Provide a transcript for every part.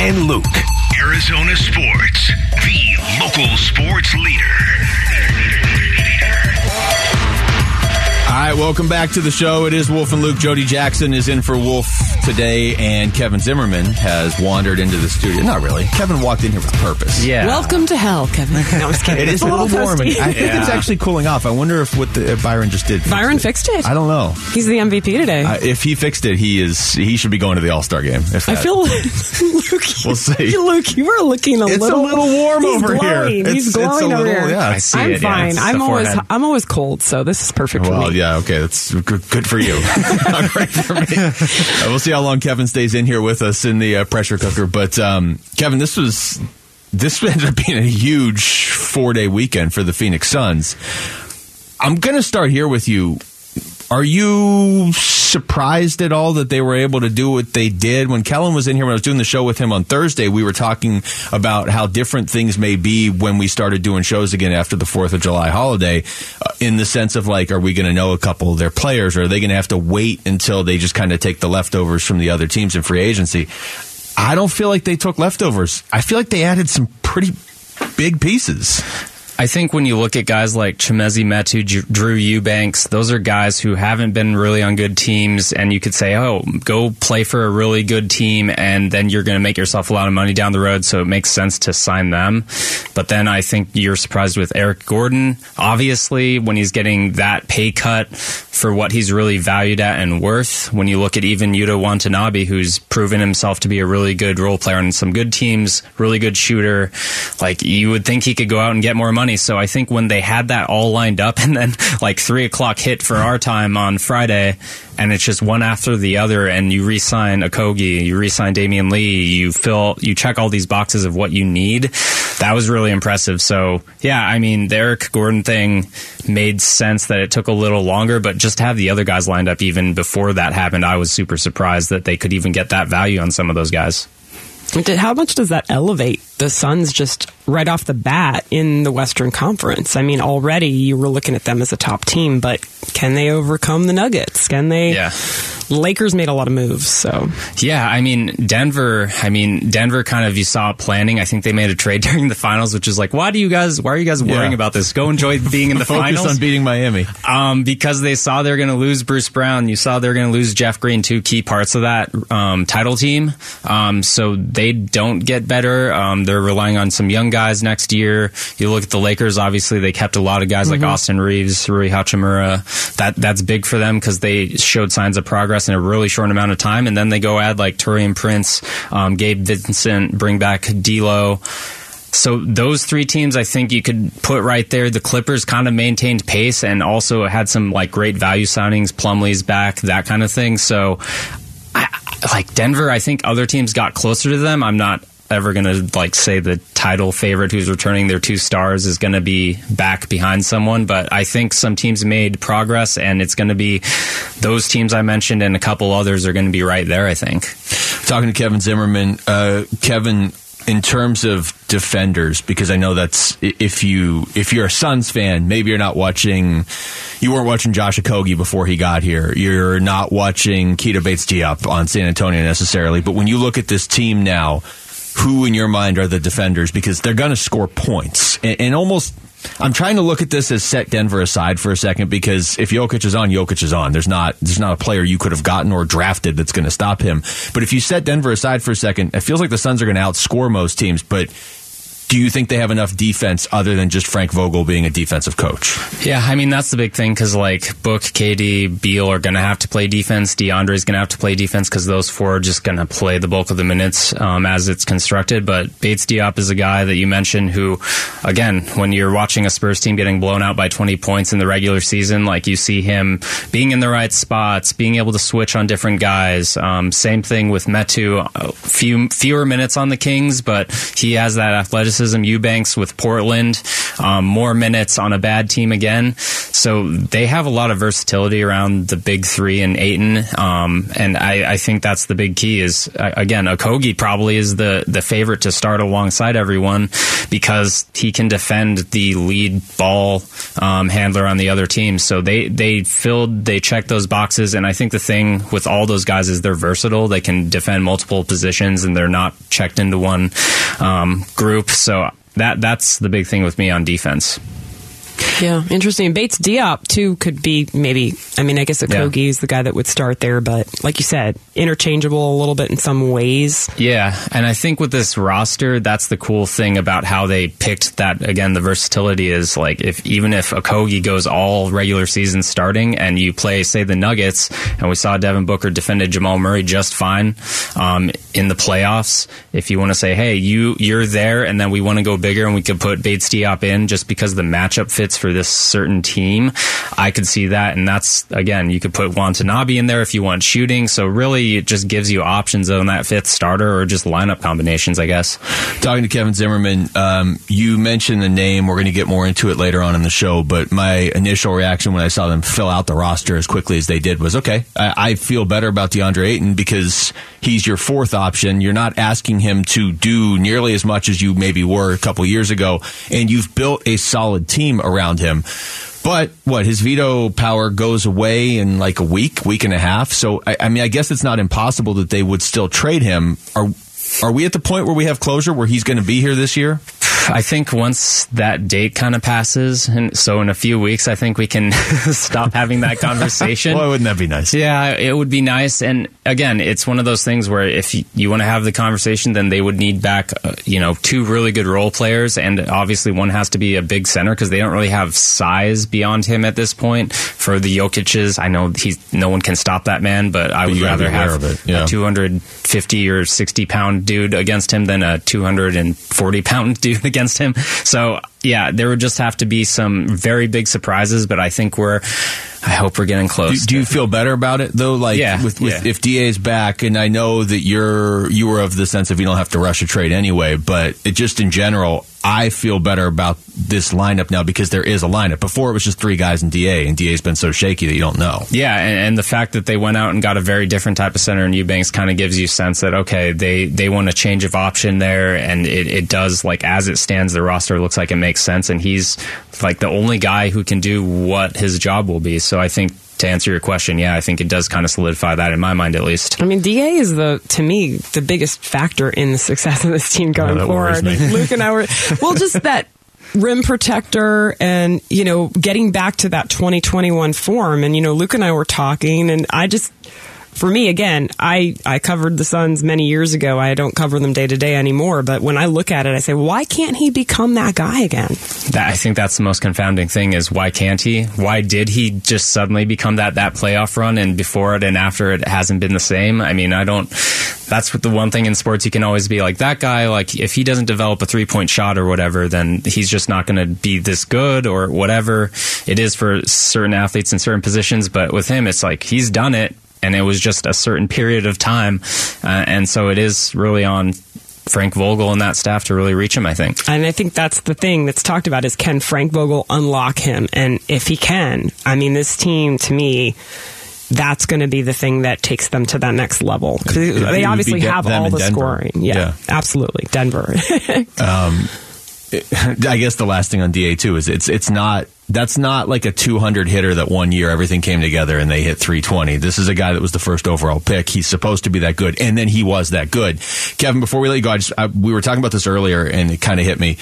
And Luke. Arizona Sports, the local sports leader. All right, welcome back to the show. It is Wolf and Luke. Jody Jackson is in for Wolf today, and Kevin Zimmerman has wandered into the studio. Not really. Kevin walked in here with purpose. Yeah. Welcome to hell, Kevin. No, I'm kidding. It's a little warm. I think it's actually cooling off. I wonder if what the, if Byron just did. fixed Byron it. fixed it. I don't know. He's the MVP today. Uh, if he fixed it, he is. He should be going to the All Star game. If I that- feel Luke. We'll see. Luke, you are looking a little It's a little. little warm he's over here. glowing. It's- He's it's a glowing over little- here. yeah. I see I'm it, yeah. fine. It's I'm always forehead. I'm always cold, so this is perfect for me. yeah, okay, that's good, good for you. Not great for me. Uh, we'll see how long Kevin stays in here with us in the uh, pressure cooker. But um, Kevin, this was this ended up being a huge four day weekend for the Phoenix Suns. I'm going to start here with you. Are you surprised at all that they were able to do what they did? When Kellan was in here, when I was doing the show with him on Thursday, we were talking about how different things may be when we started doing shows again after the 4th of July holiday, uh, in the sense of like, are we going to know a couple of their players, or are they going to have to wait until they just kind of take the leftovers from the other teams in free agency? I don't feel like they took leftovers. I feel like they added some pretty big pieces. I think when you look at guys like Chimezie Metu, Drew Eubanks, those are guys who haven't been really on good teams, and you could say, oh, go play for a really good team, and then you're going to make yourself a lot of money down the road, so it makes sense to sign them. But then I think you're surprised with Eric Gordon, obviously, when he's getting that pay cut for what he's really valued at and worth. When you look at even Yuta Watanabe, who's proven himself to be a really good role player on some good teams, really good shooter, like you would think he could go out and get more money. So I think when they had that all lined up and then like three o'clock hit for our time on Friday, and it's just one after the other, and you re-sign Okogie, you re-sign Damion Lee, you fill, you check all these boxes of what you need. That was really impressive. So yeah, I mean, the Eric Gordon thing made sense that it took a little longer, but just have the other guys lined up even before that happened, I was super surprised that they could even get that value on some of those guys. How much does that elevate the Suns just right off the bat in the Western Conference? I mean, already you were looking at them as a top team, but can they overcome the Nuggets? Can they? Yeah. Lakers made a lot of moves, so Yeah, I mean Denver. I mean Denver. Kind of you saw planning. I think they made a trade during the finals, which is like, why do you guys? Why are you guys worrying Yeah. about this? Go enjoy being in the Focus finals. on beating Miami. um, because they saw they're going to lose Bruce Brown. You saw they're going to lose Jeff Green, two key parts of that um, title team. Um, so they don't get better. Um, they're relying on some young guys next year. You look at the Lakers. Obviously, they kept a lot of guys like Austin Reaves, Rui Hachimura. That that's big for them because they showed signs of progress in a really short amount of time. And then they go add like Taurean Prince, um, Gabe Vincent, bring back D'Lo. So those three teams, I think you could put right there. The Clippers kind of maintained pace and also had some like great value signings. Plumlee's back, that kind of thing. So, I- like Denver, I think other teams got closer to them. I'm not ever going to like say the title favorite who's returning their two stars is going to be back behind someone, but I think some teams made progress and it's going to be those teams I mentioned and a couple others are going to be right there, I think. talking to Kevin Zimmerman. Uh, Kevin, in terms of defenders, because I know that's if you if you're a Suns fan, maybe you're not watching. You weren't watching Josh Okogie before he got here. You're not watching Keita Bates Diop on San Antonio necessarily. But when you look at this team now, who in your mind are the defenders? Because they're going to score points and, and almost. I'm trying to look at this as set Denver aside for a second because if Jokic is on, Jokic is on. There's not there's not a player you could have gotten or drafted that's going to stop him. But if you set Denver aside for a second, it feels like the Suns are going to outscore most teams. But do you think they have enough defense other than just Frank Vogel being a defensive coach? Yeah, I mean that's the big thing because like Book, KD, Beal are going to have to play defense. DeAndre's going to have to play defense because those four are just going to play the bulk of the minutes um, as it's constructed. But Bates Diop is a guy that you mentioned who, again, when you're watching a Spurs team getting blown out by 20 points in the regular season, like you see him being in the right spots, being able to switch on different guys. Um, same thing with Metu, a few fewer minutes on the Kings, but he has that athleticism Eubanks with Portland, um, more minutes on a bad team again. So they have a lot of versatility around the big three and Ayton. Um, and I, I, think that's the big key is, uh, again, Okogie probably is the, the favorite to start alongside everyone because he can defend the lead ball um, handler on the other team. So they, they filled, they checked those boxes. And I think the thing with all those guys is they're versatile. They can defend multiple positions and they're not checked into one um, group. So that that's the big thing with me on defense. Yeah, interesting. Bates Diop too could be maybe. I mean, I guess Okogie yeah. is the guy that would start there, but like you said, interchangeable a little bit in some ways. Yeah, and I think with this roster, that's the cool thing about how they picked that. Again, the versatility is like if even if Okogie goes all regular season starting, and you play say the Nuggets, and we saw Devin Booker defended Jamal Murray just fine um, in the playoffs. If you want to say, hey, you you're there, and then we want to go bigger, and we could put Bates Diop in just because the matchup fits for this certain team. I could see that, and that's again, you could put Watanabe in there if you want shooting. So really, it just gives you options on that fifth starter or just lineup combinations, I guess. Talking to Kevin Zimmerman, um, you mentioned the name. We're going to get more into it later on in the show, but my initial reaction when I saw them fill out the roster as quickly as they did was, okay, I, I feel better about DeAndre Ayton because he's your fourth option. You're not asking him to do nearly as much as you maybe were a couple years ago, and you've built a solid team around around him. But what his veto power goes away in like a week, week and a half. So I, I mean, I guess it's not impossible that they would still trade him. Are are we at the point where we have closure where he's going to be here this year? I think once that date kind of passes, and so in a few weeks, I think we can stop having that conversation. well, wouldn't that be nice? Yeah, it would be nice. And again, it's one of those things where if you, you want to have the conversation, then they would need back, uh, you know, two really good role players, and obviously one has to be a big center because they don't really have size beyond him at this point. For the Jokic's, I know he's no one can stop that man, but I would rather have yeah. a 250 or 60 pound dude against him than a 240 pound dude against him. So yeah, there would just have to be some very big surprises, but I think we're. I hope we're getting close. Do, do you feel better about it though? Like, yeah, with, with, yeah. if Da is back, and I know that you're you were of the sense of you don't have to rush a trade anyway, but it just in general, I feel better about this lineup now because there is a lineup. Before it was just three guys in DA, and DA's been so shaky that you don't know. Yeah, and, and the fact that they went out and got a very different type of center in Eubanks kind of gives you sense that okay, they they want a change of option there, and it, it does like as it stands, the roster looks like it makes sense, and he's like the only guy who can do what his job will be. So I think to answer your question, yeah, I think it does kind of solidify that in my mind, at least. I mean, Da is the to me the biggest factor in the success of this team going forward. Luke and I were well, just that rim protector and you know getting back to that 2021 form and you know Luke and I were talking and I just for me, again, I, I covered the Suns many years ago. I don't cover them day to day anymore. But when I look at it, I say, why can't he become that guy again? That, I think that's the most confounding thing is why can't he? Why did he just suddenly become that, that playoff run and before it and after it hasn't been the same? I mean, I don't, that's the one thing in sports you can always be like that guy, like if he doesn't develop a three point shot or whatever, then he's just not going to be this good or whatever it is for certain athletes in certain positions. But with him, it's like he's done it and it was just a certain period of time. Uh, and so it is really on Frank Vogel and that staff to really reach him, I think. And I think that's the thing that's talked about is can Frank Vogel unlock him? And if he can, I mean, this team to me, that's going to be the thing that takes them to that next level. They obviously have all the Denver. scoring. Yeah, yeah, absolutely. Denver. um, I guess the last thing on DA too is it's it's not that's not like a 200 hitter that one year everything came together and they hit 320. This is a guy that was the first overall pick. He's supposed to be that good, and then he was that good. Kevin, before we let you go, I just, I, we were talking about this earlier, and it kind of hit me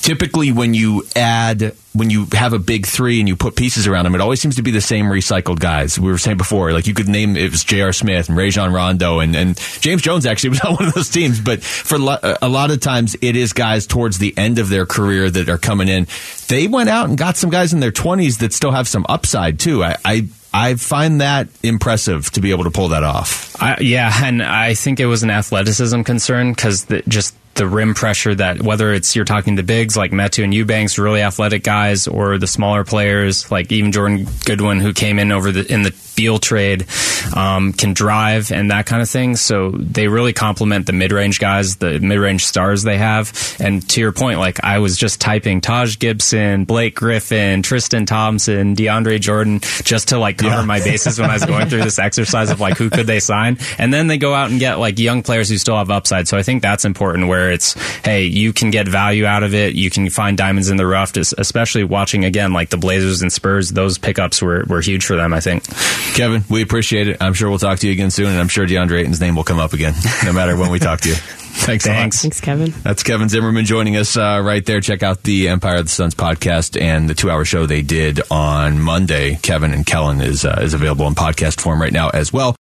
typically when you add when you have a big three and you put pieces around them, it always seems to be the same recycled guys. We were saying before, like you could name it was J.R. Smith and Rajon Rondo and, and James Jones actually was on one of those teams. But for a lot of times, it is guys towards the end of their career that are coming in. They went out and got some guys in their twenties that still have some upside too. I, I I find that impressive to be able to pull that off. I, yeah, and I think it was an athleticism concern because just the rim pressure that whether it's you're talking the bigs like Metu and Eubanks, really athletic guys, or the smaller players like even Jordan Goodwin who came in over the in the Beal trade, um, can drive and that kind of thing. So they really complement the mid range guys, the mid range stars they have. And to your point, like I was just typing Taj Gibson, Blake Griffin, Tristan Thompson, DeAndre Jordan, just to like cover yeah. my bases when I was going through this exercise of like who could they sign, and then they go out and get like young players who still have upside. So I think that's important. Where it's hey, you can get value out of it, you can find diamonds in the rough. Especially watching again like the Blazers and Spurs, those pickups were were huge for them. I think. Kevin, we appreciate it. I'm sure we'll talk to you again soon, and I'm sure DeAndre Ayton's name will come up again, no matter when we talk to you. Thanks. Thanks. Thanks, Kevin. That's Kevin Zimmerman joining us uh, right there. Check out the Empire of the Suns podcast and the two-hour show they did on Monday. Kevin and Kellan is uh, is available in podcast form right now as well.